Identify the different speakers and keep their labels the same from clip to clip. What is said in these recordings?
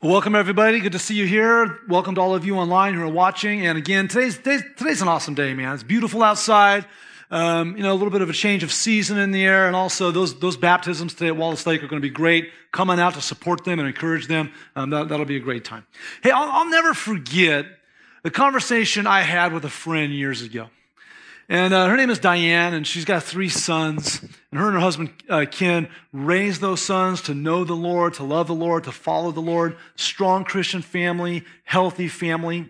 Speaker 1: Welcome everybody. Good to see you here. Welcome to all of you online who are watching. And again, today's today's, today's an awesome day, man. It's beautiful outside. Um, you know, a little bit of a change of season in the air, and also those those baptisms today at Wallace Lake are going to be great. Come on out to support them and encourage them. Um, that, will be a great time. Hey, I'll, I'll never forget the conversation I had with a friend years ago. And uh, her name is Diane, and she's got three sons. And her and her husband, uh, Ken, raised those sons to know the Lord, to love the Lord, to follow the Lord. Strong Christian family, healthy family.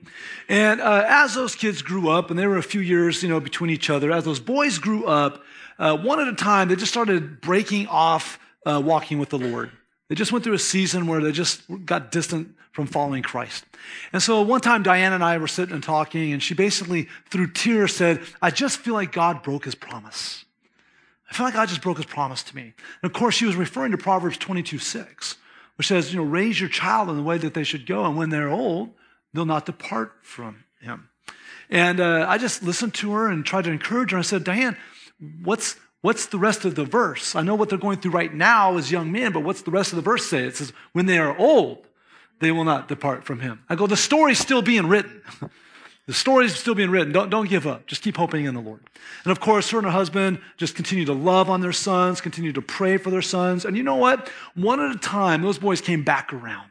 Speaker 1: And uh, as those kids grew up, and they were a few years, you know, between each other, as those boys grew up, uh, one at a time, they just started breaking off uh, walking with the Lord. They just went through a season where they just got distant from following Christ. And so one time, Diana and I were sitting and talking, and she basically, through tears, said, I just feel like God broke his promise. I feel like God just broke his promise to me. And of course, she was referring to Proverbs 22 6, which says, you know, raise your child in the way that they should go, and when they're old, they'll not depart from him. And uh, I just listened to her and tried to encourage her. I said, Diane, what's What's the rest of the verse? I know what they're going through right now as young men, but what's the rest of the verse say? It says, when they are old, they will not depart from him. I go, the story's still being written. the story's still being written. Don't, don't give up. Just keep hoping in the Lord. And of course, her and her husband just continue to love on their sons, continue to pray for their sons. And you know what? One at a time, those boys came back around.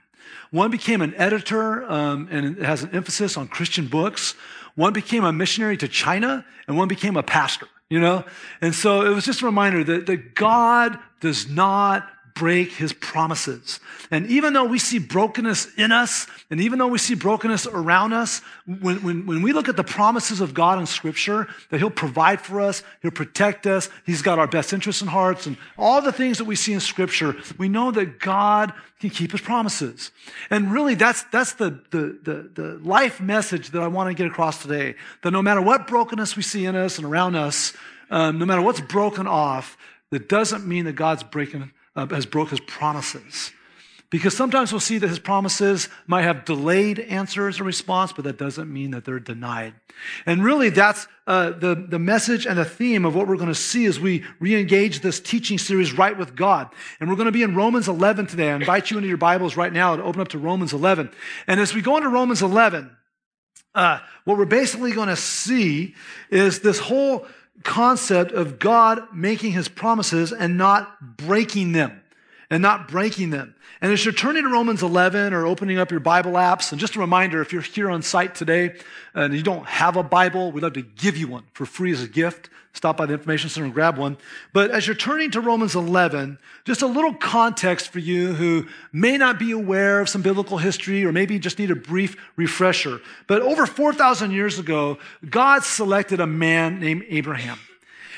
Speaker 1: One became an editor um, and has an emphasis on Christian books. One became a missionary to China, and one became a pastor, you know? And so it was just a reminder that, that God does not break his promises. And even though we see brokenness in us, and even though we see brokenness around us, when, when, when we look at the promises of God in Scripture, that he'll provide for us, he'll protect us, he's got our best interests in hearts, and all the things that we see in Scripture, we know that God can keep his promises. And really, that's, that's the, the, the, the life message that I want to get across today. That no matter what brokenness we see in us and around us, um, no matter what's broken off, that doesn't mean that God's breaking uh, has broke his promises. Because sometimes we'll see that his promises might have delayed answers or response, but that doesn't mean that they're denied. And really, that's uh, the, the message and the theme of what we're going to see as we re-engage this teaching series, Right with God. And we're going to be in Romans 11 today. I invite you into your Bibles right now to open up to Romans 11. And as we go into Romans 11, uh, what we're basically going to see is this whole concept of God making his promises and not breaking them. And not breaking them. And as you're turning to Romans 11 or opening up your Bible apps, and just a reminder, if you're here on site today and you don't have a Bible, we'd love to give you one for free as a gift. Stop by the information center and grab one. But as you're turning to Romans 11, just a little context for you who may not be aware of some biblical history or maybe just need a brief refresher. But over 4,000 years ago, God selected a man named Abraham.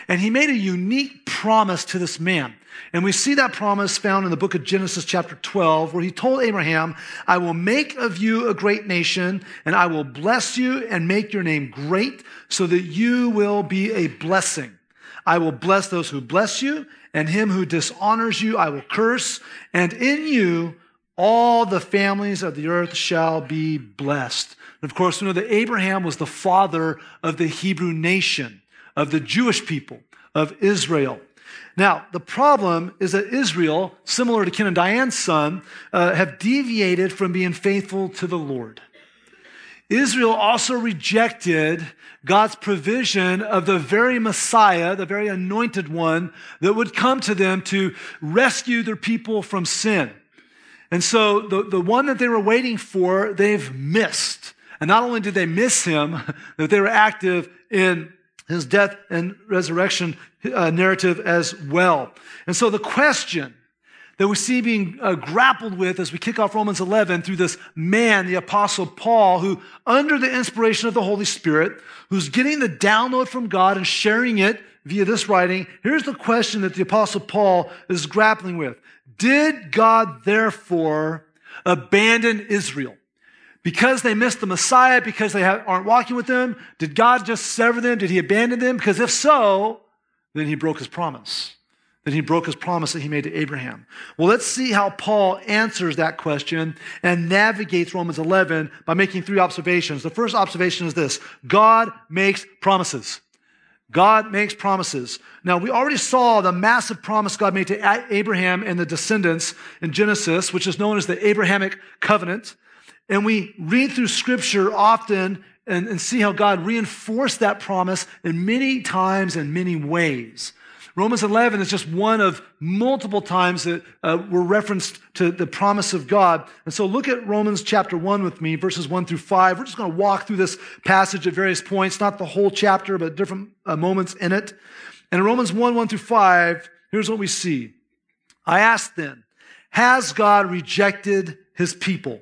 Speaker 1: And he made a unique promise to this man. And we see that promise found in the book of Genesis, chapter 12, where he told Abraham, I will make of you a great nation, and I will bless you and make your name great, so that you will be a blessing. I will bless those who bless you, and him who dishonors you I will curse, and in you all the families of the earth shall be blessed. And of course, we know that Abraham was the father of the Hebrew nation, of the Jewish people, of Israel. Now, the problem is that Israel, similar to Ken and Diane's son, uh, have deviated from being faithful to the Lord. Israel also rejected God's provision of the very Messiah, the very anointed one that would come to them to rescue their people from sin. And so the, the one that they were waiting for, they've missed. And not only did they miss him, but they were active in his death and resurrection uh, narrative as well. And so the question that we see being uh, grappled with as we kick off Romans 11 through this man, the apostle Paul, who under the inspiration of the Holy Spirit, who's getting the download from God and sharing it via this writing, here's the question that the apostle Paul is grappling with. Did God therefore abandon Israel? Because they missed the Messiah, because they aren't walking with him, did God just sever them? Did he abandon them? Because if so, then he broke his promise. Then he broke his promise that he made to Abraham. Well, let's see how Paul answers that question and navigates Romans 11 by making three observations. The first observation is this God makes promises. God makes promises. Now, we already saw the massive promise God made to Abraham and the descendants in Genesis, which is known as the Abrahamic covenant. And we read through scripture often and, and see how God reinforced that promise in many times and many ways. Romans 11 is just one of multiple times that uh, were referenced to the promise of God. And so look at Romans chapter 1 with me, verses 1 through 5. We're just going to walk through this passage at various points, not the whole chapter, but different uh, moments in it. And in Romans 1 1 through 5, here's what we see. I ask then, has God rejected his people?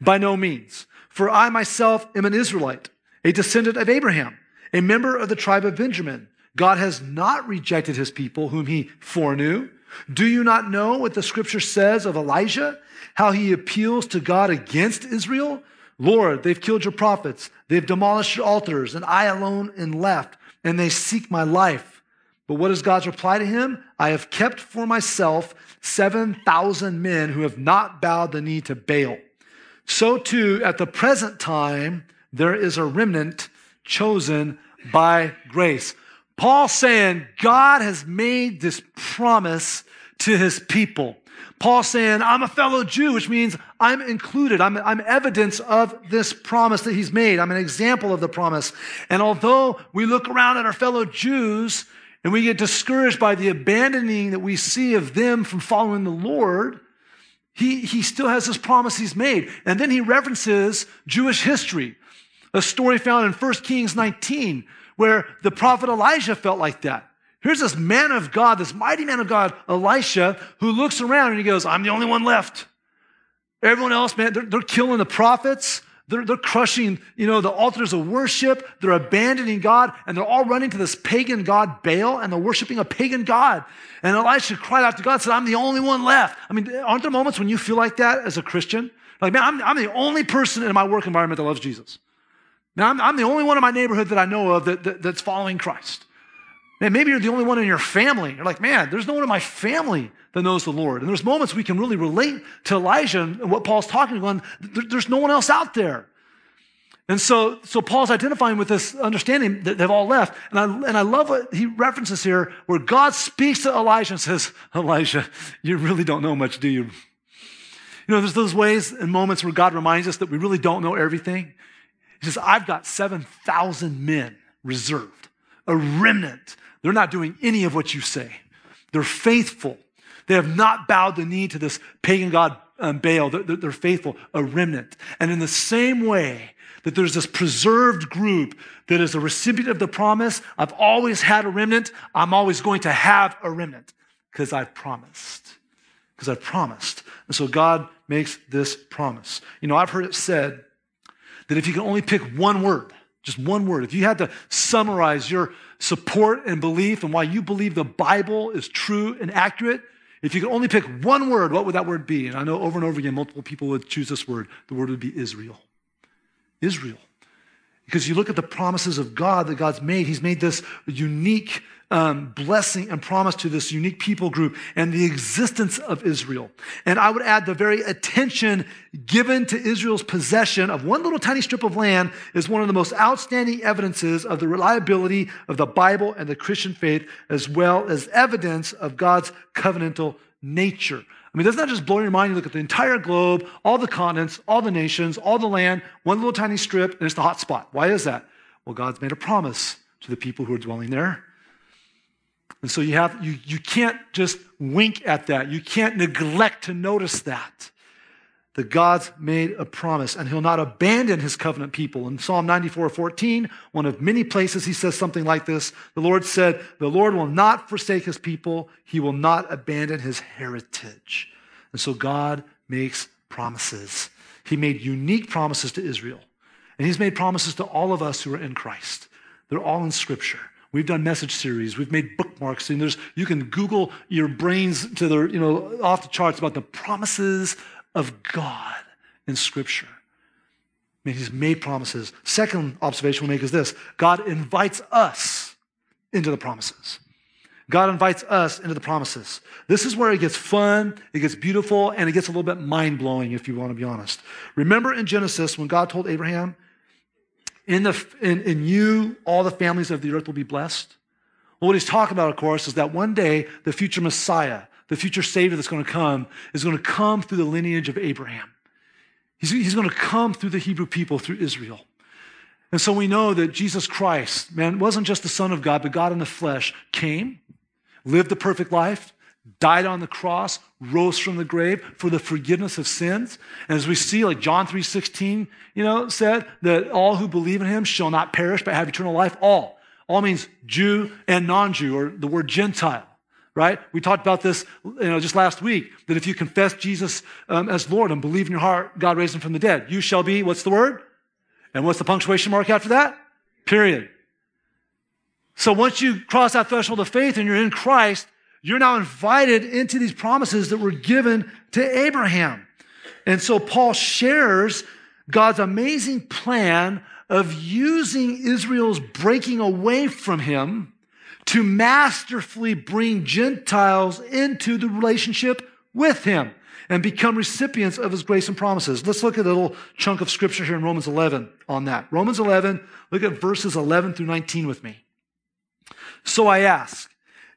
Speaker 1: By no means. For I myself am an Israelite, a descendant of Abraham, a member of the tribe of Benjamin. God has not rejected his people whom he foreknew. Do you not know what the scripture says of Elijah? How he appeals to God against Israel? Lord, they've killed your prophets. They've demolished your altars, and I alone am left, and they seek my life. But what is God's reply to him? I have kept for myself 7,000 men who have not bowed the knee to Baal. So too, at the present time, there is a remnant chosen by grace. Paul saying God has made this promise to his people. Paul saying, I'm a fellow Jew, which means I'm included. I'm, I'm evidence of this promise that he's made. I'm an example of the promise. And although we look around at our fellow Jews and we get discouraged by the abandoning that we see of them from following the Lord, he, he still has this promise he's made. And then he references Jewish history, a story found in 1 Kings 19 where the prophet Elijah felt like that. Here's this man of God, this mighty man of God, Elisha, who looks around and he goes, I'm the only one left. Everyone else, man, they're, they're killing the prophets. They're, they're crushing, you know, the altars of worship. They're abandoning God and they're all running to this pagan God Baal and they're worshiping a pagan God. And Elisha cried out to God and said, I'm the only one left. I mean, aren't there moments when you feel like that as a Christian? Like, man, I'm, I'm the only person in my work environment that loves Jesus. Now, I'm, I'm, the only one in my neighborhood that I know of that, that, that's following Christ. Man, maybe you're the only one in your family. You're like, man, there's no one in my family that knows the Lord. And there's moments we can really relate to Elijah and what Paul's talking about. There's no one else out there. And so, so Paul's identifying with this understanding that they've all left. And I, and I love what he references here where God speaks to Elijah and says, Elijah, you really don't know much, do you? You know, there's those ways and moments where God reminds us that we really don't know everything. He says, I've got 7,000 men reserved, a remnant. They're not doing any of what you say. They're faithful. They have not bowed the knee to this pagan god um, Baal. They're, they're faithful, a remnant. And in the same way that there's this preserved group that is a recipient of the promise, I've always had a remnant. I'm always going to have a remnant because I've promised. Because I've promised. And so God makes this promise. You know, I've heard it said that if you can only pick one word, just one word, if you had to summarize your support and belief and why you believe the Bible is true and accurate, if you could only pick one word, what would that word be? And I know over and over again, multiple people would choose this word. The word would be Israel. Israel. Because you look at the promises of God that God's made, He's made this unique um, blessing and promise to this unique people group and the existence of Israel. And I would add the very attention given to Israel's possession of one little tiny strip of land is one of the most outstanding evidences of the reliability of the Bible and the Christian faith, as well as evidence of God's covenantal nature. I mean, doesn't that just blow your mind? You look at the entire globe, all the continents, all the nations, all the land, one little tiny strip, and it's the hot spot. Why is that? Well, God's made a promise to the people who are dwelling there. And so you have you you can't just wink at that. You can't neglect to notice that. That God's made a promise and he'll not abandon his covenant people. In Psalm 94, 14, one of many places he says something like this. The Lord said, The Lord will not forsake his people, he will not abandon his heritage. And so God makes promises. He made unique promises to Israel. And he's made promises to all of us who are in Christ. They're all in Scripture. We've done message series. We've made bookmarks, and there's you can Google your brains to the you know off the charts about the promises of God in Scripture. I mean, He's made promises. Second observation we'll make is this: God invites us into the promises. God invites us into the promises. This is where it gets fun, it gets beautiful, and it gets a little bit mind blowing, if you want to be honest. Remember in Genesis when God told Abraham, In, the, in, in you, all the families of the earth will be blessed. Well, what he's talking about, of course, is that one day the future Messiah, the future Savior that's going to come, is going to come through the lineage of Abraham. He's, he's going to come through the Hebrew people, through Israel. And so we know that Jesus Christ, man, wasn't just the Son of God, but God in the flesh, came, lived the perfect life, died on the cross, rose from the grave for the forgiveness of sins. And as we see, like John 3.16, you know, said that all who believe in him shall not perish, but have eternal life. All. All means Jew and non-Jew, or the word Gentile right? We talked about this, you know, just last week, that if you confess Jesus um, as Lord and believe in your heart God raised him from the dead, you shall be, what's the word? And what's the punctuation mark after that? Period. So once you cross that threshold of faith and you're in Christ, you're now invited into these promises that were given to Abraham. And so Paul shares God's amazing plan of using Israel's breaking away from him to masterfully bring Gentiles into the relationship with him and become recipients of his grace and promises. Let's look at a little chunk of scripture here in Romans 11 on that. Romans 11, look at verses 11 through 19 with me. So I ask,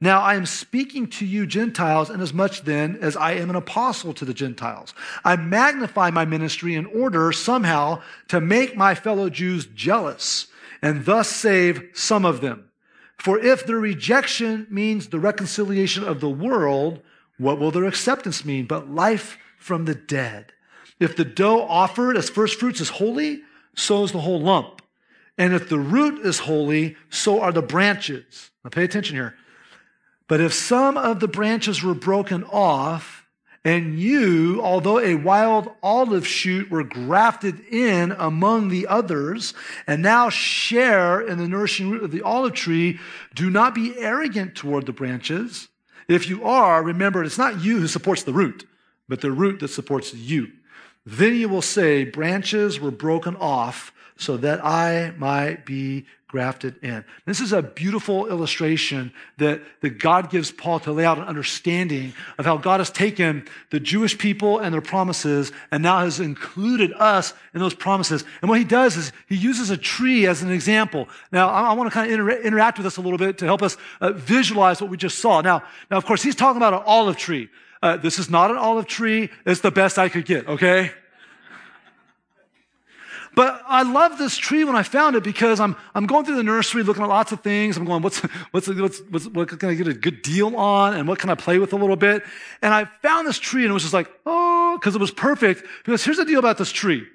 Speaker 1: Now I am speaking to you Gentiles inasmuch then as I am an apostle to the Gentiles. I magnify my ministry in order somehow to make my fellow Jews jealous and thus save some of them. For if their rejection means the reconciliation of the world, what will their acceptance mean but life from the dead? If the dough offered as first fruits is holy, so is the whole lump. And if the root is holy, so are the branches. Now pay attention here. But if some of the branches were broken off, and you, although a wild olive shoot, were grafted in among the others, and now share in the nourishing root of the olive tree, do not be arrogant toward the branches. If you are, remember it's not you who supports the root, but the root that supports you. Then you will say, Branches were broken off so that I might be grafted in. This is a beautiful illustration that, that God gives Paul to lay out an understanding of how God has taken the Jewish people and their promises and now has included us in those promises. And what he does is he uses a tree as an example. Now, I, I want to kind of inter- interact with this a little bit to help us uh, visualize what we just saw. Now, now, of course, he's talking about an olive tree. Uh, this is not an olive tree. It's the best I could get, okay? But I love this tree when I found it because I'm, I'm going through the nursery looking at lots of things. I'm going, what's, what's, what's, what's, what can I get a good deal on? And what can I play with a little bit? And I found this tree and it was just like, oh, because it was perfect. Because here's the deal about this tree.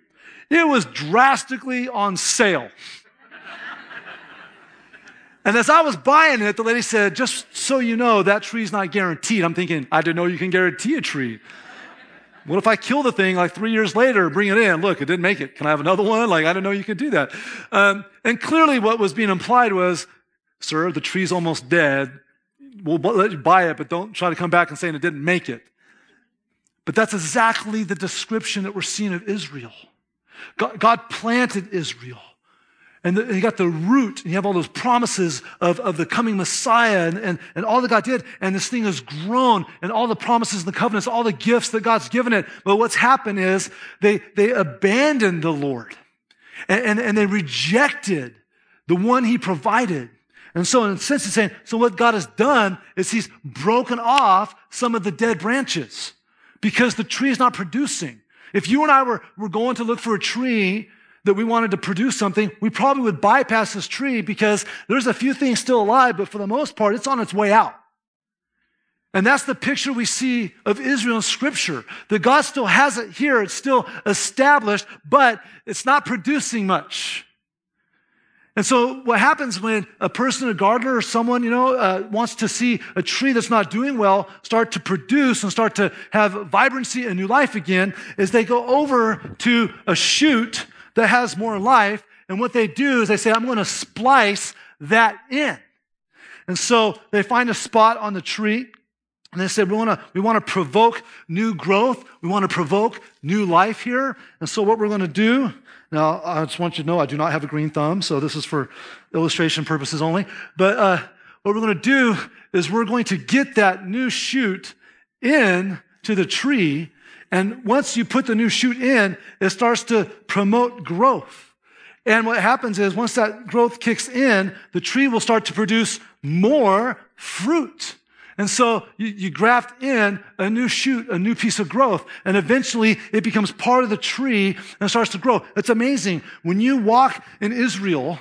Speaker 1: It was drastically on sale. And as I was buying it, the lady said, just so you know, that tree's not guaranteed. I'm thinking, I didn't know you can guarantee a tree. What if I kill the thing like three years later, bring it in? Look, it didn't make it. Can I have another one? Like, I didn't know you could do that. Um, and clearly, what was being implied was, sir, the tree's almost dead. We'll let you buy it, but don't try to come back and say it didn't make it. But that's exactly the description that we're seeing of Israel. God, God planted Israel and, the, you got the root, and you have all those promises of, of the coming Messiah and, and, and all that God did. And this thing has grown, and all the promises and the covenants, all the gifts that God's given it. But what's happened is they, they abandoned the Lord, and, and, and they rejected the one He provided. And so, in a sense, it's saying, so what God has done is He's broken off some of the dead branches because the tree is not producing. If you and I were, were going to look for a tree that we wanted to produce something, we probably would bypass this tree because there's a few things still alive, but for the most part, it's on its way out. And that's the picture we see of Israel in Scripture. That God still has it here, it's still established, but it's not producing much. And so, what happens when a person, a gardener, or someone, you know, uh, wants to see a tree that's not doing well start to produce and start to have vibrancy and new life again, is they go over to a shoot that has more life. And what they do is they say, I'm going to splice that in. And so they find a spot on the tree and they said, we want to we want to provoke new growth. We want to provoke new life here. And so what we're going to do, now I just want you to know I do not have a green thumb, so this is for illustration purposes only. But uh, what we're going to do is we're going to get that new shoot in to the tree. And once you put the new shoot in, it starts to promote growth. And what happens is once that growth kicks in, the tree will start to produce more fruit. And so you, you, graft in a new shoot, a new piece of growth, and eventually it becomes part of the tree and starts to grow. It's amazing. When you walk in Israel,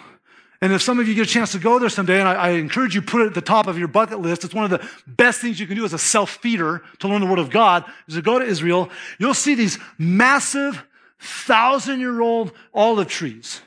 Speaker 1: and if some of you get a chance to go there someday, and I, I encourage you put it at the top of your bucket list, it's one of the best things you can do as a self-feeder to learn the Word of God, is to go to Israel. You'll see these massive thousand-year-old olive trees.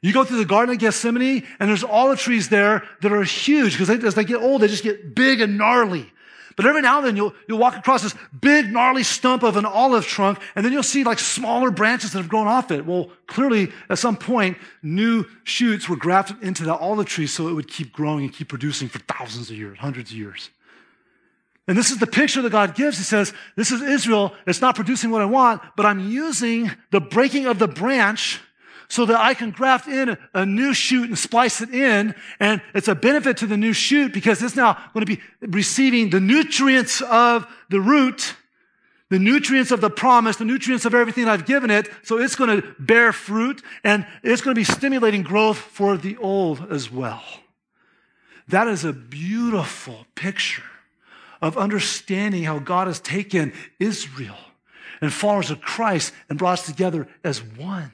Speaker 1: You go through the Garden of Gethsemane, and there's olive trees there that are huge because as they get old, they just get big and gnarly. But every now and then you'll, you'll walk across this big gnarly stump of an olive trunk, and then you'll see like smaller branches that have grown off it. Well, clearly at some point, new shoots were grafted into that olive tree so it would keep growing and keep producing for thousands of years, hundreds of years. And this is the picture that God gives. He says, This is Israel. It's not producing what I want, but I'm using the breaking of the branch so that I can graft in a new shoot and splice it in. And it's a benefit to the new shoot because it's now going to be receiving the nutrients of the root, the nutrients of the promise, the nutrients of everything I've given it. So it's going to bear fruit and it's going to be stimulating growth for the old as well. That is a beautiful picture of understanding how God has taken Israel and followers of Christ and brought us together as one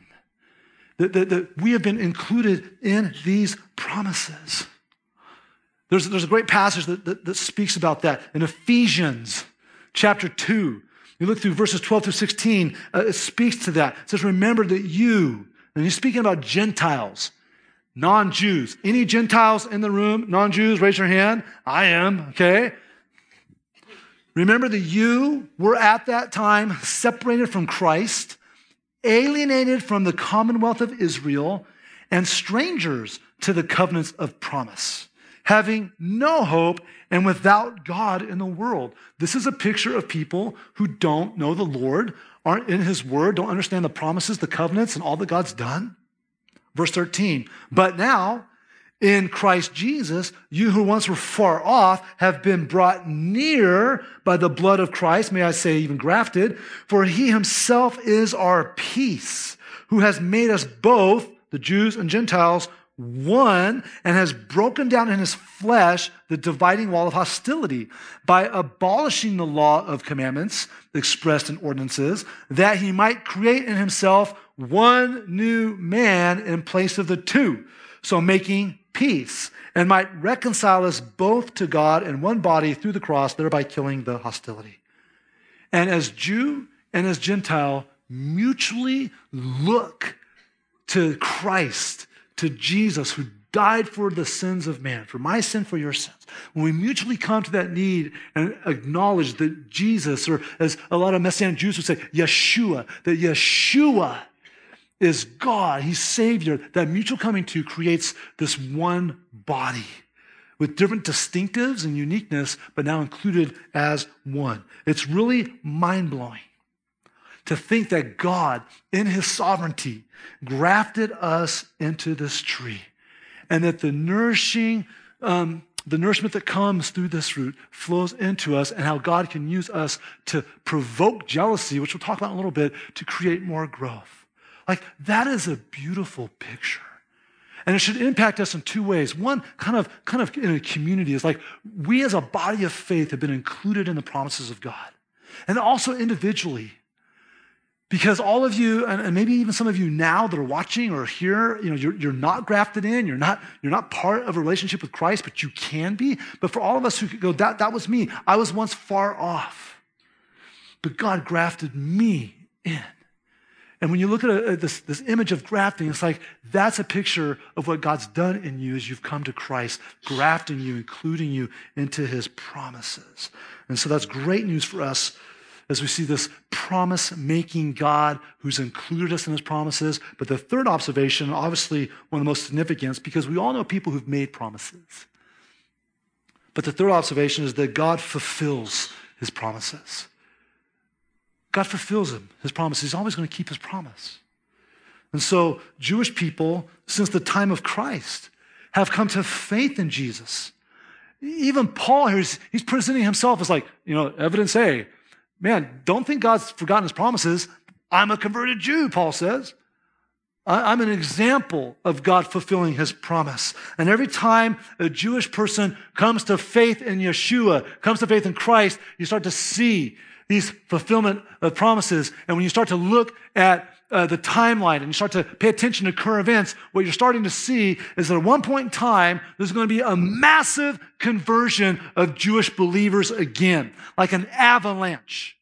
Speaker 1: that, that, that we have been included in these promises. There's, there's a great passage that, that, that speaks about that in Ephesians chapter 2. You look through verses 12 through 16, uh, it speaks to that. It says, Remember that you, and he's speaking about Gentiles, non Jews. Any Gentiles in the room, non Jews, raise your hand. I am, okay? Remember that you were at that time separated from Christ alienated from the commonwealth of Israel, and strangers to the covenants of promise, having no hope and without God in the world. This is a picture of people who don't know the Lord, aren't in his word, don't understand the promises, the covenants, and all that God's done. Verse 13, but now, in Christ Jesus, you who once were far off have been brought near by the blood of Christ, may I say even grafted, for he himself is our peace, who has made us both, the Jews and Gentiles, one, and has broken down in his flesh the dividing wall of hostility by abolishing the law of commandments expressed in ordinances, that he might create in himself one new man in place of the two. So making peace and might reconcile us both to God in one body through the cross, thereby killing the hostility. And as Jew and as Gentile mutually look to Christ, to Jesus, who died for the sins of man, for my sin, for your sins. When we mutually come to that need and acknowledge that Jesus, or as a lot of Messianic Jews would say, Yeshua, that Yeshua is God, He's Savior. That mutual coming to creates this one body with different distinctives and uniqueness, but now included as one. It's really mind blowing to think that God, in His sovereignty, grafted us into this tree and that the nourishing, um, the nourishment that comes through this root flows into us and how God can use us to provoke jealousy, which we'll talk about in a little bit, to create more growth. Like, that is a beautiful picture. And it should impact us in two ways. One, kind of, kind of in a community, is like we as a body of faith have been included in the promises of God. And also individually. Because all of you, and maybe even some of you now that are watching or here, you know, you're, you're not grafted in, you're not, you're not part of a relationship with Christ, but you can be. But for all of us who could go, that, that was me. I was once far off. But God grafted me in. And when you look at a, this, this image of grafting, it's like that's a picture of what God's done in you as you've come to Christ, grafting you, including you into his promises. And so that's great news for us as we see this promise making God who's included us in his promises. But the third observation, obviously one of the most significant, is because we all know people who've made promises. But the third observation is that God fulfills his promises. God fulfills him, his promises. He's always going to keep his promise. And so, Jewish people, since the time of Christ, have come to faith in Jesus. Even Paul here, he's, he's presenting himself as like, you know, evidence A. Man, don't think God's forgotten his promises. I'm a converted Jew, Paul says. I'm an example of God fulfilling his promise. And every time a Jewish person comes to faith in Yeshua, comes to faith in Christ, you start to see these fulfillment of promises. And when you start to look at uh, the timeline and you start to pay attention to current events, what you're starting to see is that at one point in time, there's going to be a massive conversion of Jewish believers again, like an avalanche.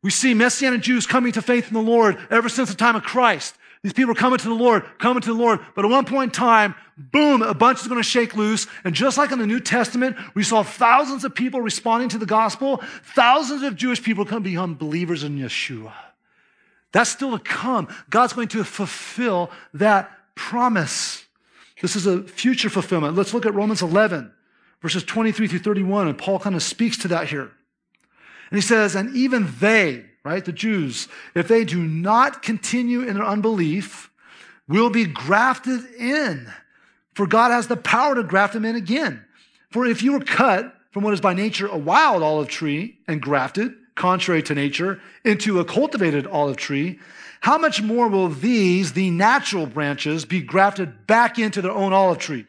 Speaker 1: We see Messianic Jews coming to faith in the Lord ever since the time of Christ. These people are coming to the Lord, coming to the Lord. But at one point in time, boom, a bunch is going to shake loose. And just like in the New Testament, we saw thousands of people responding to the gospel. Thousands of Jewish people come become believers in Yeshua. That's still to come. God's going to fulfill that promise. This is a future fulfillment. Let's look at Romans 11, verses 23 through 31. And Paul kind of speaks to that here. And he says, And even they, right? The Jews, if they do not continue in their unbelief, will be grafted in. For God has the power to graft them in again. For if you were cut from what is by nature a wild olive tree and grafted, contrary to nature, into a cultivated olive tree, how much more will these, the natural branches, be grafted back into their own olive tree?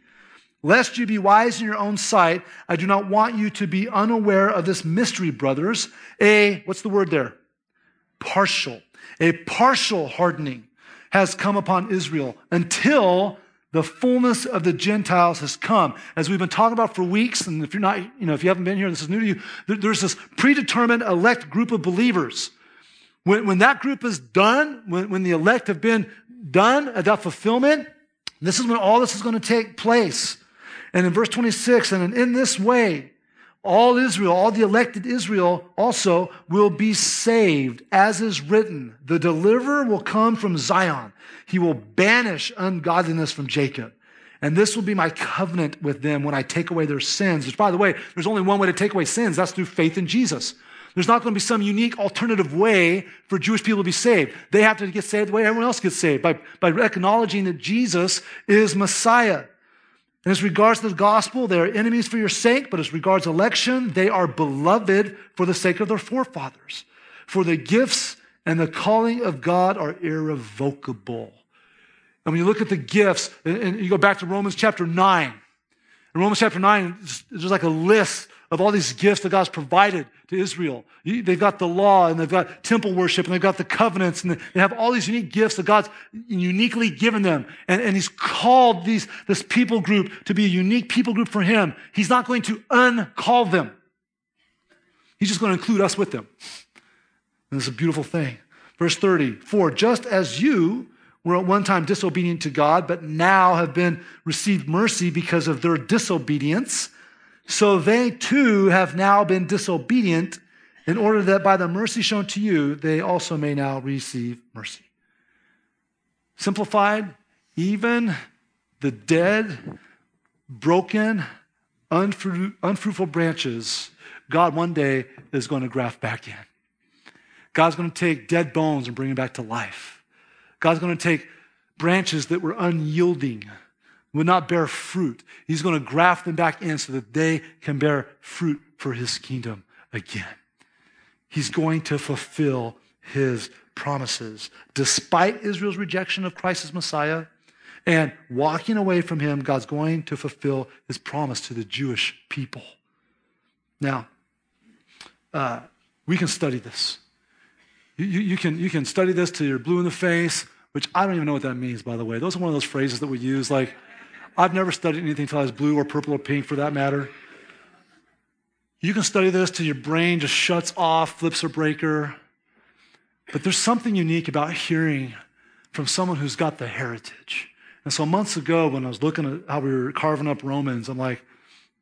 Speaker 1: Lest you be wise in your own sight, I do not want you to be unaware of this mystery, brothers. A, what's the word there? Partial. A partial hardening has come upon Israel until the fullness of the Gentiles has come. As we've been talking about for weeks, and if you're not, you know, if you haven't been here, this is new to you, there's this predetermined elect group of believers. When, when that group is done, when, when the elect have been done at that fulfillment, this is when all this is going to take place. And in verse 26, and in this way, all Israel, all the elected Israel also will be saved, as is written. The deliverer will come from Zion. He will banish ungodliness from Jacob. And this will be my covenant with them when I take away their sins. Which, by the way, there's only one way to take away sins. That's through faith in Jesus. There's not going to be some unique alternative way for Jewish people to be saved. They have to get saved the way everyone else gets saved by, by acknowledging that Jesus is Messiah. And as regards the gospel, they are enemies for your sake, but as regards election, they are beloved for the sake of their forefathers. For the gifts and the calling of God are irrevocable. And when you look at the gifts, and you go back to Romans chapter 9, in Romans chapter 9, there's like a list of all these gifts that God's provided to Israel. They've got the law and they've got temple worship and they've got the covenants and they have all these unique gifts that God's uniquely given them. And, and He's called these, this people group to be a unique people group for Him. He's not going to uncall them. He's just going to include us with them. And it's a beautiful thing. Verse 30, for just as you were at one time disobedient to God, but now have been received mercy because of their disobedience, so they too have now been disobedient in order that by the mercy shown to you, they also may now receive mercy. Simplified, even the dead, broken, unfruitful branches, God one day is going to graft back in. God's going to take dead bones and bring them back to life. God's going to take branches that were unyielding would not bear fruit. He's going to graft them back in so that they can bear fruit for his kingdom again. He's going to fulfill his promises. Despite Israel's rejection of Christ as Messiah and walking away from him, God's going to fulfill his promise to the Jewish people. Now, uh, we can study this. You, you, you, can, you can study this till you're blue in the face, which I don't even know what that means, by the way. Those are one of those phrases that we use like, I've never studied anything until I was blue or purple or pink for that matter. You can study this till your brain just shuts off, flips a breaker. But there's something unique about hearing from someone who's got the heritage. And so months ago, when I was looking at how we were carving up Romans, I'm like,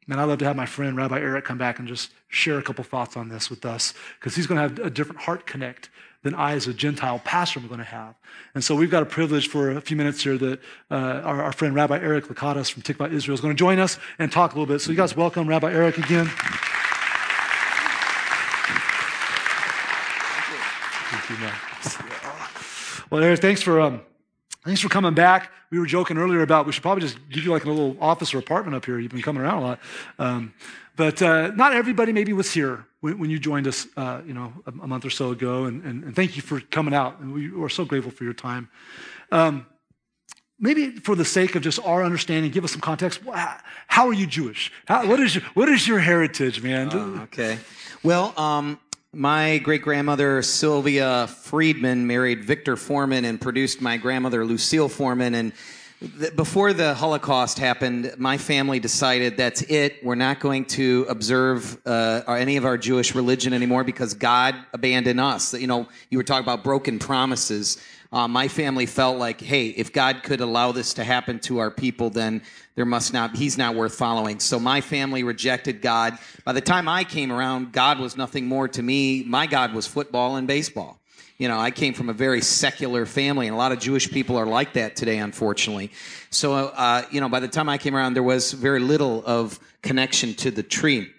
Speaker 1: Man, I'd love to have my friend Rabbi Eric come back and just share a couple thoughts on this with us because he's going to have a different heart connect than I, as a Gentile pastor, am going to have. And so we've got a privilege for a few minutes here that uh, our, our, friend Rabbi Eric Lakatos from Tikva Israel is going to join us and talk a little bit. So you guys welcome Rabbi Eric again. Thank you, man. Well, Eric, thanks for um, thanks for coming back. We were joking earlier about we should probably just give you like a little office or apartment up here. You've been coming around a lot. Um, but uh, not everybody maybe was here when, when you joined us, uh, you know, a, a, month or so ago. And, and, and, thank you for coming out. And we are so grateful for your time. Um, maybe for the sake of just our understanding, give us some context. How are you Jewish? How, what, is your, what is your heritage, man?
Speaker 2: Uh, okay. Well, um, my great grandmother Sylvia Friedman married Victor Foreman and produced my grandmother Lucille Foreman. And before the Holocaust happened, my family decided that's it. We're not going to observe uh, any of our Jewish religion anymore because God abandoned us. You know, you were talking about broken promises. Uh, my family felt like, hey, if God could allow this to happen to our people, then there must not, he's not worth following. So my family rejected God. By the time I came around, God was nothing more to me. My God was football and baseball. You know, I came from a very secular family, and a lot of Jewish people are like that today, unfortunately. So, uh, you know, by the time I came around, there was very little of connection to the tree.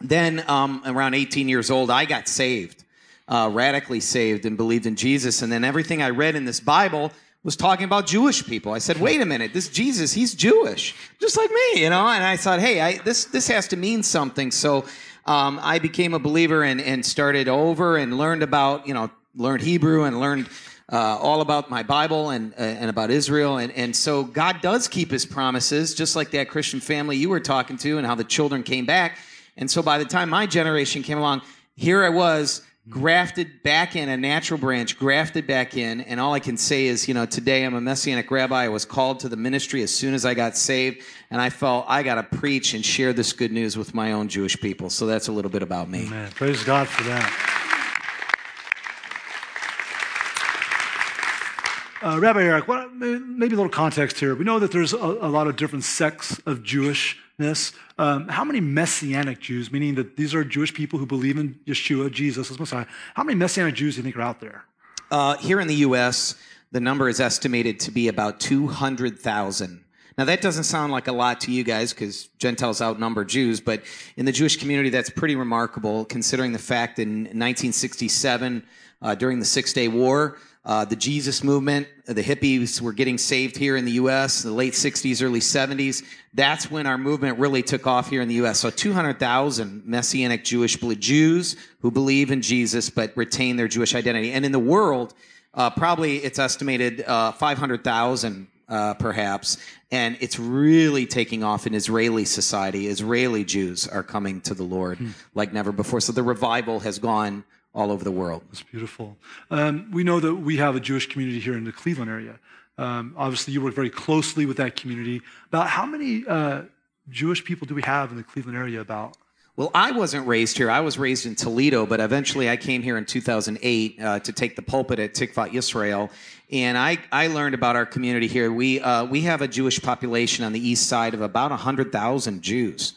Speaker 2: Then, um, around 18 years old, I got saved, uh, radically saved, and believed in Jesus. And then everything I read in this Bible was talking about Jewish people. I said, wait a minute, this Jesus, he's Jewish, just like me, you know? And I thought, hey, I, this, this has to mean something. So um, I became a believer and, and started over and learned about, you know, learned Hebrew and learned uh, all about my Bible and uh, and about Israel, and and so God does keep His promises, just like that Christian family you were talking to, and how the children came back. And so by the time my generation came along, here I was grafted back in a natural branch, grafted back in, and all I can say is, you know, today I'm a messianic rabbi. I was called to the ministry as soon as I got saved, and I felt I got to preach and share this good news with my own Jewish people. So that's a little bit about me.
Speaker 1: Amen. Praise God for that. Uh, Rabbi Eric, maybe a little context here. We know that there's a, a lot of different sects of Jewishness. Um, how many Messianic Jews, meaning that these are Jewish people who believe in Yeshua, Jesus as Messiah, how many Messianic Jews do you think are out there?
Speaker 2: Uh, here in the U.S., the number is estimated to be about 200,000. Now, that doesn't sound like a lot to you guys because Gentiles outnumber Jews, but in the Jewish community, that's pretty remarkable considering the fact that in 1967, uh, during the Six Day War, uh, the Jesus movement, the hippies were getting saved here in the U.S. in the late '60s, early '70s. That's when our movement really took off here in the U.S. So 200,000 Messianic Jewish Jews who believe in Jesus but retain their Jewish identity, and in the world, uh, probably it's estimated uh, 500,000 uh, perhaps, and it's really taking off in Israeli society. Israeli Jews are coming to the Lord hmm. like never before. So the revival has gone all over the world.
Speaker 1: That's beautiful. Um, we know that we have a Jewish community here in the Cleveland area. Um, obviously, you work very closely with that community. About how many uh, Jewish people do we have in the Cleveland area? About
Speaker 2: well, I wasn't raised here. I was raised in Toledo, but eventually I came here in 2008 uh, to take the pulpit at Tikva Israel, and I, I learned about our community here. We uh, we have a Jewish population on the east side of about 100,000 Jews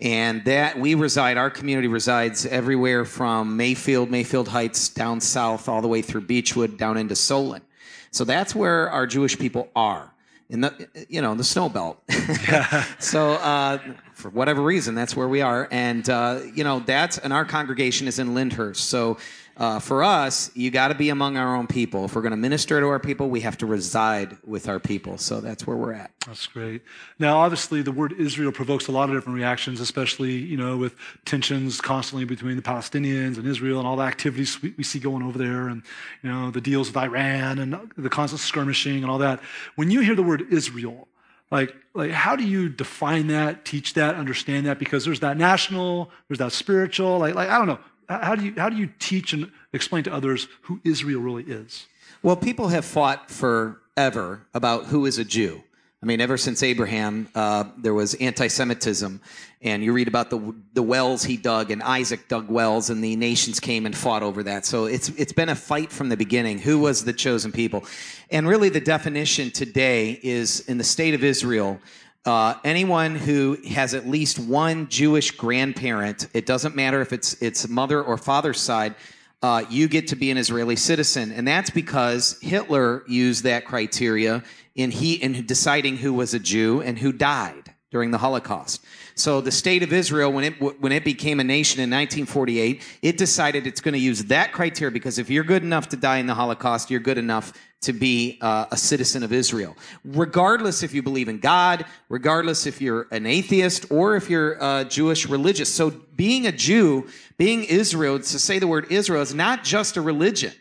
Speaker 2: and that we reside our community resides everywhere from mayfield mayfield heights down south all the way through Beachwood down into solon. So that's where our jewish people are in the you know the snow belt. So uh, for whatever reason that's where we are. And uh, you know that's and our congregation is in lyndhurst. So uh, for us, you got to be among our own people. If we're going to minister to our people, we have to reside with our people. So that's where we're at.
Speaker 1: That's great. Now, obviously, the word Israel provokes a lot of different reactions, especially you know with tensions constantly between the Palestinians and Israel and all the activities we, we see going over there, and you know the deals with Iran and the constant skirmishing and all that. When you hear the word Israel, like, like how do you define that, teach that, understand that? Because there's that national, there's that spiritual. Like, like I don't know how do you how do you teach and explain to others who Israel really is?
Speaker 2: Well, people have fought forever about who is a Jew. I mean, ever since Abraham, uh, there was anti-Semitism, and you read about the the wells he dug, and Isaac dug wells, and the nations came and fought over that. So it's it's been a fight from the beginning. Who was the chosen people? And really, the definition today is in the state of Israel. Uh, anyone who has at least one Jewish grandparent, it doesn't matter if it's it's mother or father's side, uh, you get to be an Israeli citizen, and that's because Hitler used that criteria in he in deciding who was a Jew and who died during the Holocaust. So the state of Israel, when it when it became a nation in 1948, it decided it's going to use that criteria because if you're good enough to die in the Holocaust, you're good enough to be uh, a citizen of Israel. Regardless if you believe in God, regardless if you're an atheist or if you're uh, Jewish religious. So being a Jew, being Israel, to say the word Israel is not just a religion.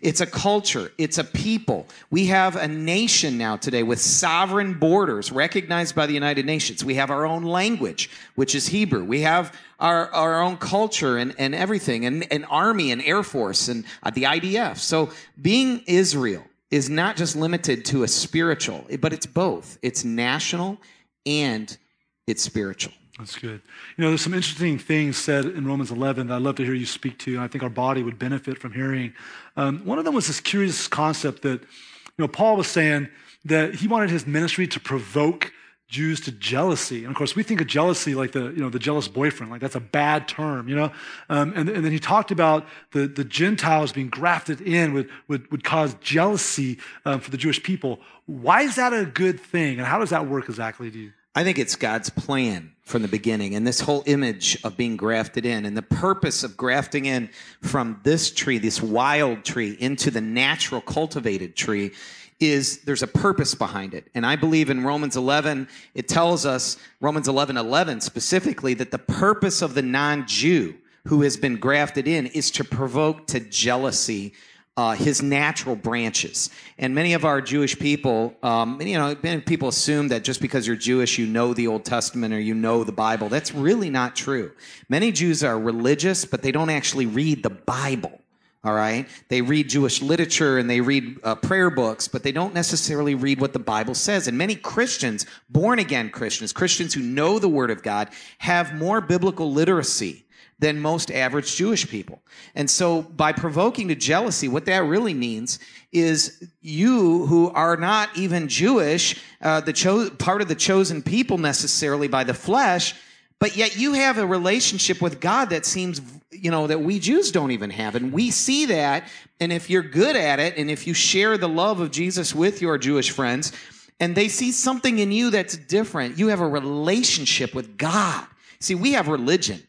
Speaker 2: It's a culture. It's a people. We have a nation now today with sovereign borders recognized by the United Nations. We have our own language, which is Hebrew. We have our, our own culture and, and everything, and an army and air force and uh, the IDF. So being Israel is not just limited to a spiritual, but it's both. It's national and it's spiritual.
Speaker 1: That's good. You know, there's some interesting things said in Romans 11 that I'd love to hear you speak to, and I think our body would benefit from hearing. Um, one of them was this curious concept that, you know, Paul was saying that he wanted his ministry to provoke Jews to jealousy. And of course, we think of jealousy like the, you know, the jealous boyfriend, like that's a bad term, you know? Um, and, and then he talked about the, the Gentiles being grafted in would, would, would cause jealousy um, for the Jewish people. Why is that a good thing? And how does that work exactly, do you?
Speaker 2: I think it's God's plan from the beginning. And this whole image of being grafted in and the purpose of grafting in from this tree, this wild tree, into the natural cultivated tree is there's a purpose behind it. And I believe in Romans 11, it tells us, Romans 11 11 specifically, that the purpose of the non Jew who has been grafted in is to provoke to jealousy uh, his natural branches. And many of our Jewish people, um, you know, people assume that just because you're Jewish, you know the Old Testament or you know the Bible. That's really not true. Many Jews are religious, but they don't actually read the Bible. All right. They read Jewish literature and they read uh, prayer books, but they don't necessarily read what the Bible says. And many Christians, born again Christians, Christians who know the Word of God, have more biblical literacy than most average Jewish people. And so by provoking to jealousy, what that really means is you who are not even Jewish, uh, the cho- part of the chosen people necessarily by the flesh, but yet you have a relationship with God that seems, you know, that we Jews don't even have. And we see that. And if you're good at it, and if you share the love of Jesus with your Jewish friends, and they see something in you that's different, you have a relationship with God. See, we have religion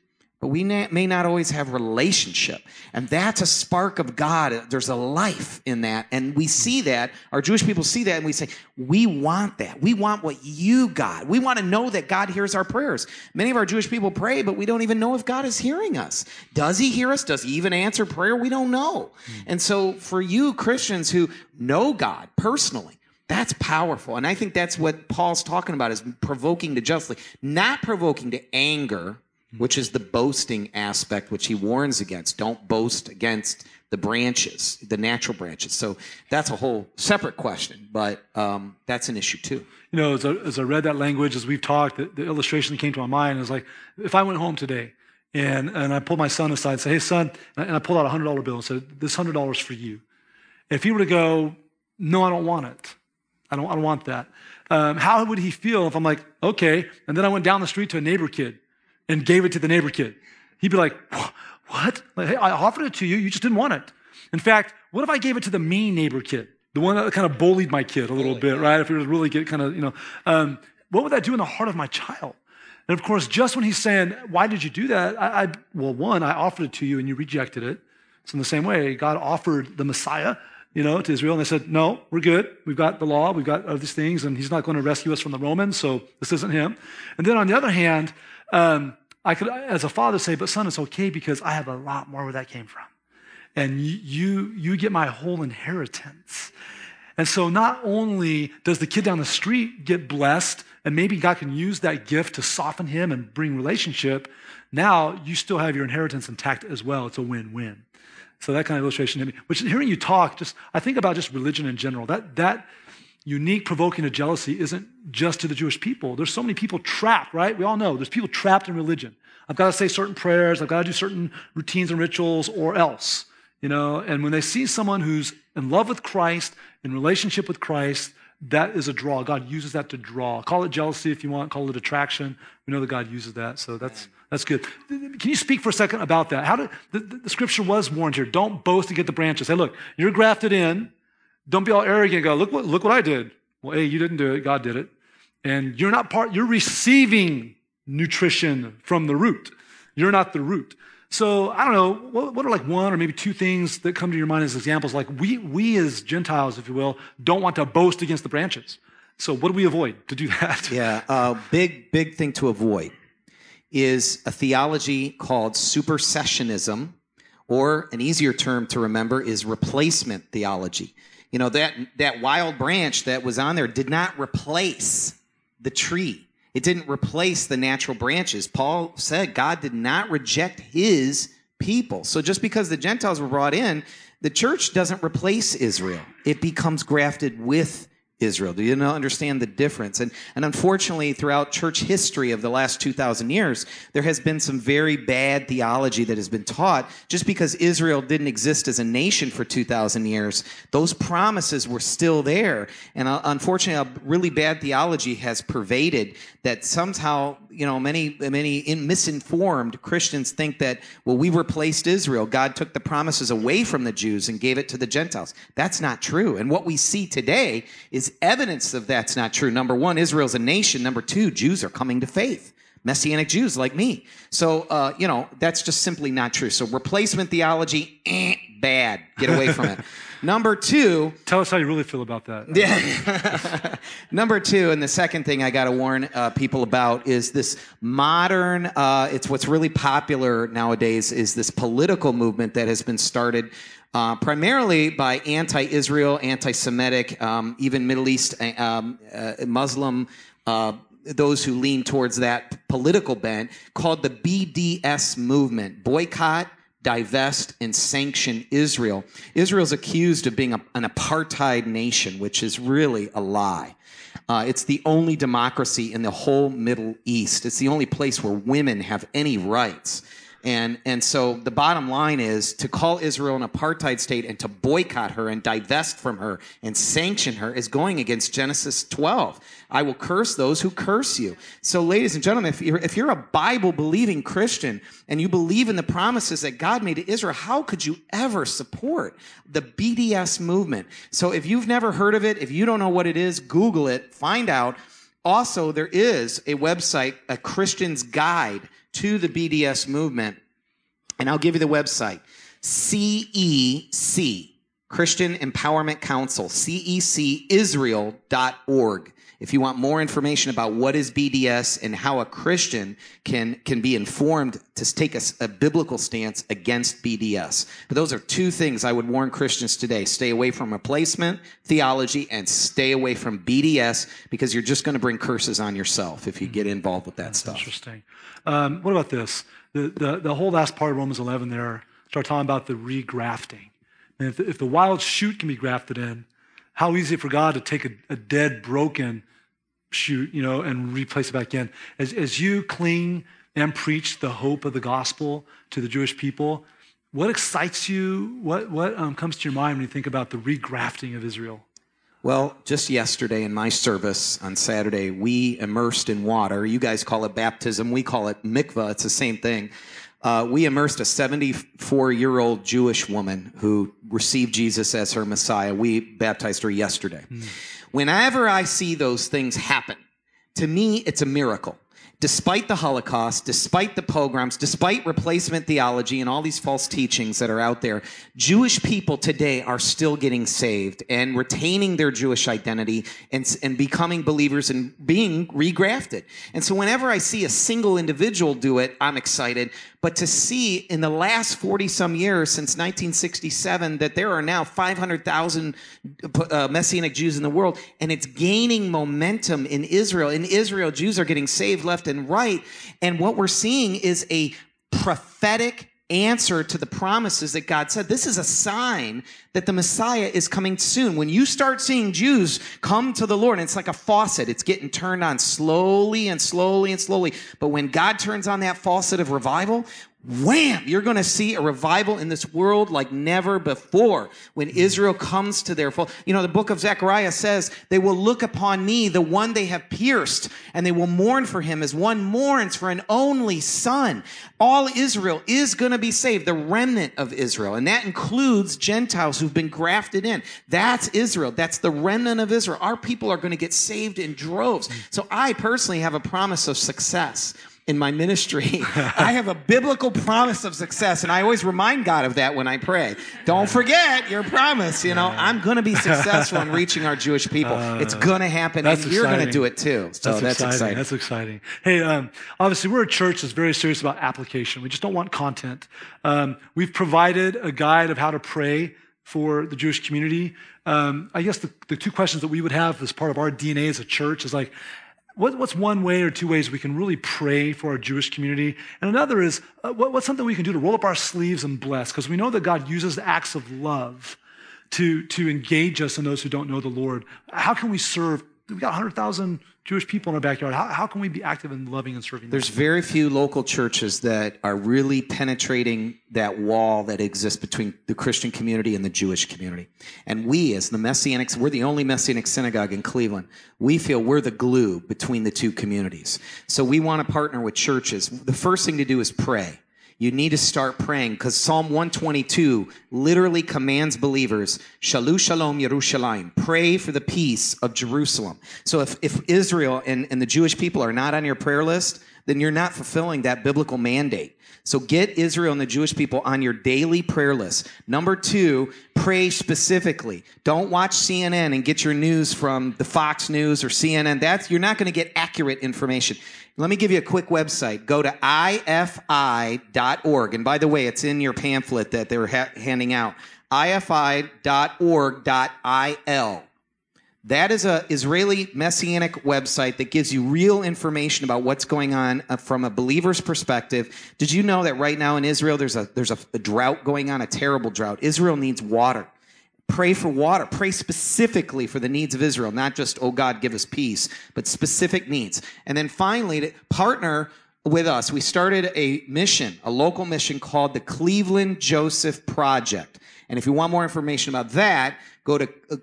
Speaker 2: but we may not always have relationship. And that's a spark of god. There's a life in that. And we see that our jewish people see that and we say we want that. We want what you got. We want to know that god hears our prayers. Many of our jewish people pray but we don't even know if god is hearing us. Does he hear us? Does he even answer prayer? We don't know. Hmm. And so for you christians who know god personally that's powerful. And I think that's what Paul's talking about is provoking to justly, not provoking to anger, which is the boasting aspect, which he warns against. Don't boast against the branches, the natural branches. So that's a whole separate question, but um, that's an issue too.
Speaker 1: You know, as I, as I, read that language, as we've talked, the, the, illustration that came to my mind is like, if I went home today and, and I pulled my son aside and said, hey, son, and I pulled out a $100 bill and said, this $100 for you. If he were to go, no, I don't want it. I don't, I don't want that. Um, how would he feel if I'm like, okay, and then I went down the street to a neighbor kid and gave it to the neighbor kid. He'd be like, what? Like, hey, I offered it to you. You just didn't want it. In fact, what if I gave it to the mean neighbor kid? The one that kind of bullied my kid a little bit, right? If he was really get kind of, you know, um, what would that do in the heart of my child? And of course, just when he's saying, why did you do that? I, I well, one, I offered it to you and you rejected it. So in the same way, God offered the Messiah, you know, to Israel, and they said, no, we're good. We've got the law. We've got all these things, and he's not going to rescue us from the Romans, so this isn't him. And then on the other hand, um, I could, as a father, say, but son, it's okay because I have a lot more where that came from. And you, you get my whole inheritance. And so not only does the kid down the street get blessed, and maybe God can use that gift to soften him and bring relationship, now you still have your inheritance intact as well. It's a win-win. So that kind of illustration to me, which hearing you talk, just I think about just religion in general. That that unique provoking of jealousy isn't just to the Jewish people. There's so many people trapped, right? We all know there's people trapped in religion. I've got to say certain prayers, I've got to do certain routines and rituals, or else, you know. And when they see someone who's in love with Christ, in relationship with Christ, that is a draw. God uses that to draw. Call it jealousy if you want, call it attraction. We know that God uses that, so that's that's good. Can you speak for a second about that? How did the, the, the scripture was warned here? Don't boast to get the branches. Hey, look, you're grafted in. Don't be all arrogant. Go look what look what I did. Well, hey, you didn't do it. God did it, and you're not part. You're receiving nutrition from the root. You're not the root. So I don't know, what, what, are like one or maybe two things that come to your mind as examples? Like we, we as Gentiles, if you will, don't want to boast against the branches. So what do we avoid to do that?
Speaker 2: Yeah, uh, big, big thing to avoid is a theology called supersessionism, or an easier term to remember is replacement theology. You know, that, that wild branch that was on there did not replace the tree. It didn't replace the natural branches. Paul said God did not reject his people. So just because the Gentiles were brought in, the church doesn't replace Israel. It becomes grafted with Israel. Do you understand the difference? And, and unfortunately, throughout church history of the last 2,000 years, there has been some very bad theology that has been taught. Just because Israel didn't exist as a nation for 2,000 years, those promises were still there. And uh, unfortunately, a really bad theology has pervaded that somehow, you know, many, many misinformed Christians think that, well, we replaced Israel. God took the promises away from the Jews and gave it to the Gentiles. That's not true. And what we see today is evidence of that's not true. Number one, Israel's a nation. Number two, Jews are coming to faith. Messianic Jews like me. So, uh, you know, that's just simply not true. So, replacement theology, eh, bad. Get away from it. Number two.
Speaker 1: Tell us how you really feel about that.
Speaker 2: Yeah. Number two, and the second thing I got to warn uh, people about is this modern, uh, it's what's really popular nowadays, is this political movement that has been started uh, primarily by anti-Israel, anti-Semitic, um, even Middle East uh, um, uh, Muslim, uh, those who lean towards that political bent, called the BDS movement: boycott, divest, and sanction Israel. Israel is accused of being a, an apartheid nation, which is really a lie. Uh, it's the only democracy in the whole Middle East. It's the only place where women have any rights. And, and so the bottom line is to call Israel an apartheid state and to boycott her and divest from her and sanction her is going against Genesis 12. I will curse those who curse you. So, ladies and gentlemen, if you're, if you're a Bible believing Christian and you believe in the promises that God made to Israel, how could you ever support the BDS movement? So, if you've never heard of it, if you don't know what it is, Google it, find out. Also, there is a website, a Christian's Guide to the BDS movement. And I'll give you the website CEC, Christian Empowerment Council, cecisrael.org if you want more information about what is BDS and how a Christian can, can be informed to take a, a, biblical stance against BDS. But those are two things I would warn Christians today. Stay away from replacement theology and stay away from BDS because you're just going to bring curses on yourself if you get involved with that
Speaker 1: That's
Speaker 2: stuff.
Speaker 1: Interesting. Um, what about this? The, the, the whole last part of Romans 11 there, start talking about the regrafting. And if the, if the wild shoot can be grafted in, how easy for God to take a, a dead, broken shoot, you know, and replace it back in. As, as you cling and preach the hope of the gospel to the Jewish people, what excites you? What, what um, comes to your mind when you think about the regrafting of Israel?
Speaker 2: Well, just yesterday in my service on Saturday, we immersed in water. You guys call it baptism. We call it mikvah. It's the same thing. Uh, we immersed a 74 year old Jewish woman who received Jesus as her Messiah. We baptized her yesterday. Mm. Whenever I see those things happen, to me, it's a miracle despite the Holocaust, despite the pogroms, despite replacement theology and all these false teachings that are out there, Jewish people today are still getting saved and retaining their Jewish identity and, and becoming believers and being regrafted. And so whenever I see a single individual do it, I'm excited. But to see in the last 40 some years since 1967 that there are now 500,000 uh, Messianic Jews in the world and it's gaining momentum in Israel. In Israel, Jews are getting saved left and right. And what we're seeing is a prophetic answer to the promises that God said. This is a sign that the Messiah is coming soon. When you start seeing Jews come to the Lord, and it's like a faucet. It's getting turned on slowly and slowly and slowly. But when God turns on that faucet of revival, wham, you're going to see a revival in this world like never before when Israel comes to their full. You know, the book of Zechariah says, they will look upon me, the one they have pierced, and they will mourn for him as one mourns for an only son. All Israel is going to be saved, the remnant of Israel. And that includes Gentiles who've been grafted in. That's Israel. That's the remnant of Israel. Our people are going to get saved in droves. So I personally have a promise of success in my ministry, I have a biblical promise of success, and I always remind God of that when I pray. Don't forget your promise. You know, I'm going to be successful in reaching our Jewish people. Uh, it's going to happen, and you're going to do it too. So that's,
Speaker 1: that's
Speaker 2: exciting. exciting.
Speaker 1: That's exciting. Hey, um, obviously, we're a church that's very serious about application. We just don't want content. Um, we've provided a guide of how to pray for the Jewish community. Um, I guess the, the two questions that we would have as part of our DNA as a church is like, what, what's one way or two ways we can really pray for our Jewish community? And another is, uh, what, what's something we can do to roll up our sleeves and bless? Because we know that God uses acts of love to, to engage us and those who don't know the Lord. How can we serve? We've got 100,000 Jewish people in our backyard. How, how can we be active in loving and serving?
Speaker 2: There's them? very few local churches that are really penetrating that wall that exists between the Christian community and the Jewish community. And we, as the Messianics, we're the only Messianic synagogue in Cleveland. We feel we're the glue between the two communities. So we want to partner with churches. The first thing to do is pray you need to start praying because Psalm 122 literally commands believers, Shalu Shalom Yerushalayim, pray for the peace of Jerusalem. So if, if Israel and, and the Jewish people are not on your prayer list, then you're not fulfilling that biblical mandate. So get Israel and the Jewish people on your daily prayer list. Number two, pray specifically. Don't watch CNN and get your news from the Fox News or CNN. That's, you're not going to get accurate information. Let me give you a quick website. Go to ifi.org. And by the way, it's in your pamphlet that they're ha- handing out. ifi.org.il. That is a Israeli messianic website that gives you real information about what's going on uh, from a believer's perspective. Did you know that right now in Israel there's a there's a, a drought going on, a terrible drought. Israel needs water. Pray for water. Pray specifically for the needs of Israel, not just, oh God, give us peace, but specific needs. And then finally, to partner with us, we started a mission, a local mission called the Cleveland Joseph Project. And if you want more information about that, go to uh,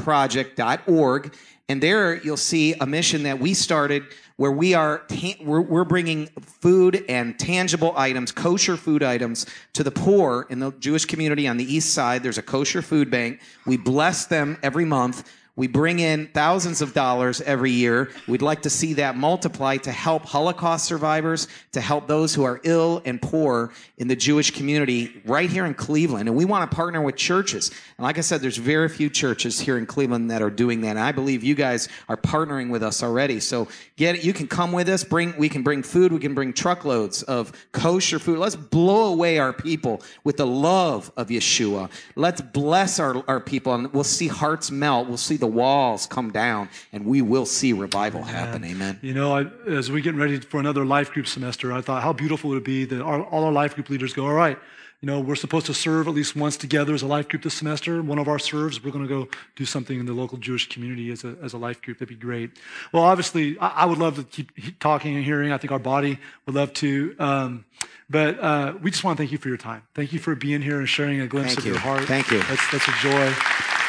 Speaker 2: clevelandjosephproject.org. And there you'll see a mission that we started where we are we're, we're bringing food and tangible items, kosher food items, to the poor in the Jewish community on the east side. There's a kosher food bank. We bless them every month we bring in thousands of dollars every year. We'd like to see that multiply to help Holocaust survivors, to help those who are ill and poor in the Jewish community right here in Cleveland. And we want to partner with churches. And like I said, there's very few churches here in Cleveland that are doing that. And I believe you guys are partnering with us already. So get it. You can come with us. Bring, we can bring food. We can bring truckloads of kosher food. Let's blow away our people with the love of Yeshua. Let's bless our, our people and we'll see hearts melt. We'll see the walls come down and we will see revival happen. Amen.
Speaker 1: You know, I, as we get ready for another life group semester, I thought how beautiful it would be that our, all our life group leaders go, all right, you know, we're supposed to serve at least once together as a life group this semester. One of our serves, we're going to go do something in the local Jewish community as a, as a life group. That'd be great. Well, obviously, I, I would love to keep talking and hearing. I think our body would love to. Um, but uh, we just want to thank you for your time. Thank you for being here and sharing a glimpse
Speaker 2: thank
Speaker 1: of
Speaker 2: you.
Speaker 1: your heart.
Speaker 2: Thank you.
Speaker 1: That's, that's a joy.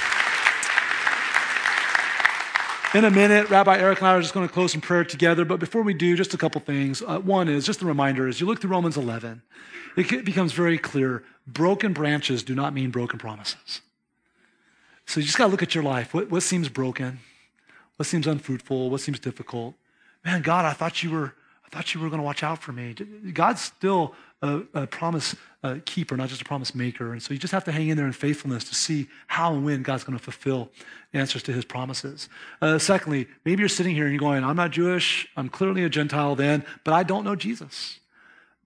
Speaker 1: In a minute, Rabbi Eric and I are just going to close in prayer together. But before we do, just a couple things. Uh, one is just a reminder as you look through Romans 11, it becomes very clear broken branches do not mean broken promises. So you just got to look at your life. What, what seems broken? What seems unfruitful? What seems difficult? Man, God, I thought you were, I thought you were going to watch out for me. God's still a, a promise keeper, not just a promise maker. And so you just have to hang in there in faithfulness to see how and when God's going to fulfill answers to his promises. Uh, secondly, maybe you're sitting here and you're going, I'm not Jewish. I'm clearly a Gentile then, but I don't know Jesus.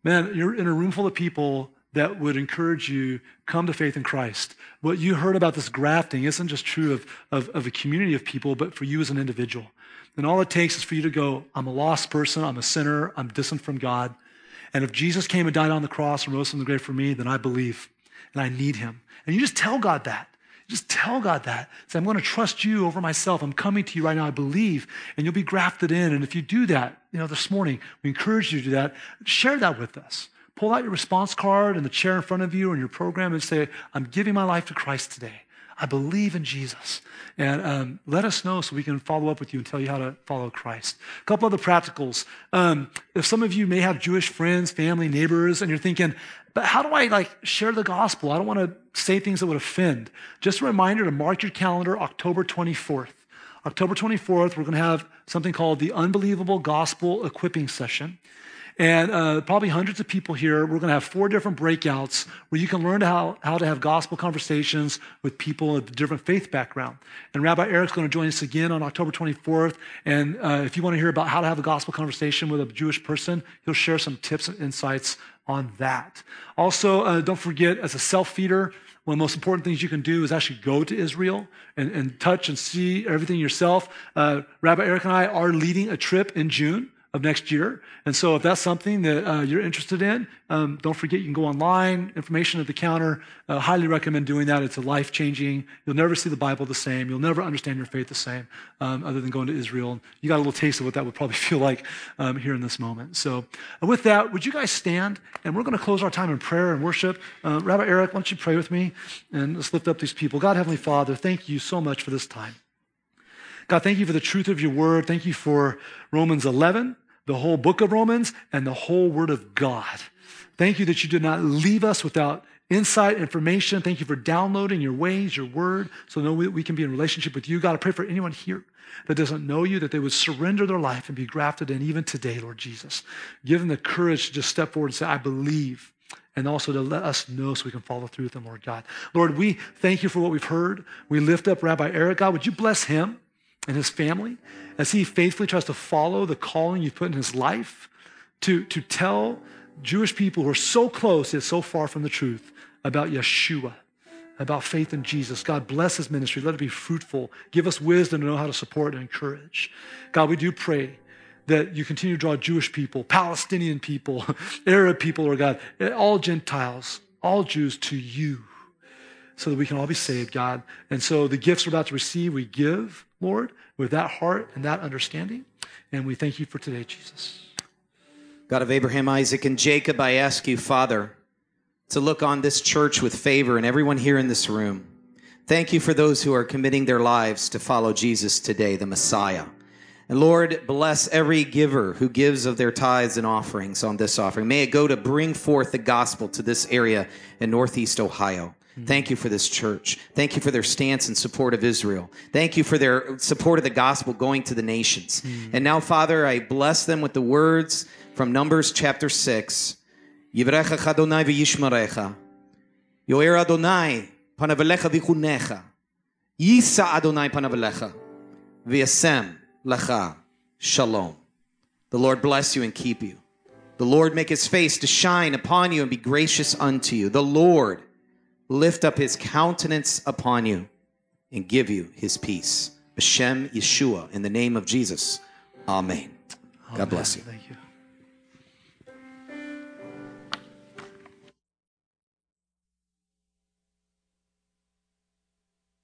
Speaker 1: Man, you're in a room full of people that would encourage you come to faith in christ what you heard about this grafting isn't just true of, of, of, a community of people but for you as an individual and all it takes is for you to go i'm a lost person i'm a sinner i'm distant from god and if Jesus came and died on the cross and rose from the grave for me, then I believe and I need him. And you just tell God that. Just tell God that. Say, I'm going to trust you over myself. I'm coming to you right now. I believe. And you'll be grafted in. And if you do that, you know, this morning, we encourage you to do that. Share that with us. Pull out your response card and the chair in front of you and your program and say, I'm giving my life to Christ today. I believe in Jesus. And um, let us know so we can follow up with you and tell you how to follow Christ. A couple other practicals. Um, if some of you may have Jewish friends, family, neighbors, and you're thinking, but how do I like share the gospel? I don't want to say things that would offend. Just a reminder to mark your calendar October 24th. October 24th, we're going to have something called the Unbelievable Gospel Equipping Session. And uh, probably hundreds of people here. We're going to have four different breakouts where you can learn how, how to have gospel conversations with people of different faith background. And Rabbi Eric's going to join us again on October 24th. And uh, if you want to hear about how to have a gospel conversation with a Jewish person, he'll share some tips and insights on that. Also, uh, don't forget, as a self feeder, one of the most important things you can do is actually go to Israel and, and touch and see everything yourself. Uh, Rabbi Eric and I are leading a trip in June of next year. And so if that's something that uh, you're interested in, um, don't forget you can go online, information at the counter. Uh, highly recommend doing that. It's a life changing. You'll never see the Bible the same. You'll never understand your faith the same, um, other than going to Israel. You got a little taste of what that would probably feel like um, here in this moment. So uh, with that, would you guys stand? And we're going to close our time in prayer and worship. Uh, Rabbi Eric, why don't you pray with me and let's lift up these people. God, Heavenly Father, thank you so much for this time. God, thank you for the truth of your word. Thank you for Romans 11 the whole book of Romans, and the whole Word of God. Thank you that you did not leave us without insight, information. Thank you for downloading your ways, your word, so that we can be in relationship with you. God, I pray for anyone here that doesn't know you, that they would surrender their life and be grafted in even today, Lord Jesus. Give them the courage to just step forward and say, I believe. And also to let us know so we can follow through with them, Lord God. Lord, we thank you for what we've heard. We lift up Rabbi Eric. God, would you bless him? and his family as he faithfully tries to follow the calling you've put in his life to, to tell Jewish people who are so close yet so far from the truth about Yeshua, about faith in Jesus. God, bless his ministry. Let it be fruitful. Give us wisdom to know how to support and encourage. God, we do pray that you continue to draw Jewish people, Palestinian people, Arab people, or God, all Gentiles, all Jews to you so that we can all be saved, God. And so the gifts we're about to receive, we give, Lord, with that heart and that understanding. And we thank you for today, Jesus.
Speaker 2: God of Abraham, Isaac, and Jacob, I ask you, Father, to look on this church with favor and everyone here in this room. Thank you for those who are committing their lives to follow Jesus today, the Messiah. And Lord, bless every giver who gives of their tithes and offerings on this offering. May it go to bring forth the gospel to this area in Northeast Ohio. Thank you for this church. Thank you for their stance in support of Israel. Thank you for their support of the gospel going to the nations. Mm. And now, Father, I bless them with the words from Numbers chapter 6. Yivrecha Adonai v'yishmarecha. Yoer Adonai panavelecha v'chunecha. Yisa Adonai panavelecha. V'yasem lecha shalom. The Lord bless you and keep you. The Lord make his face to shine upon you and be gracious unto you. The Lord lift up his countenance upon you and give you his peace. Hashem Yeshua, in the name of Jesus. Amen. Amen. God bless
Speaker 1: you.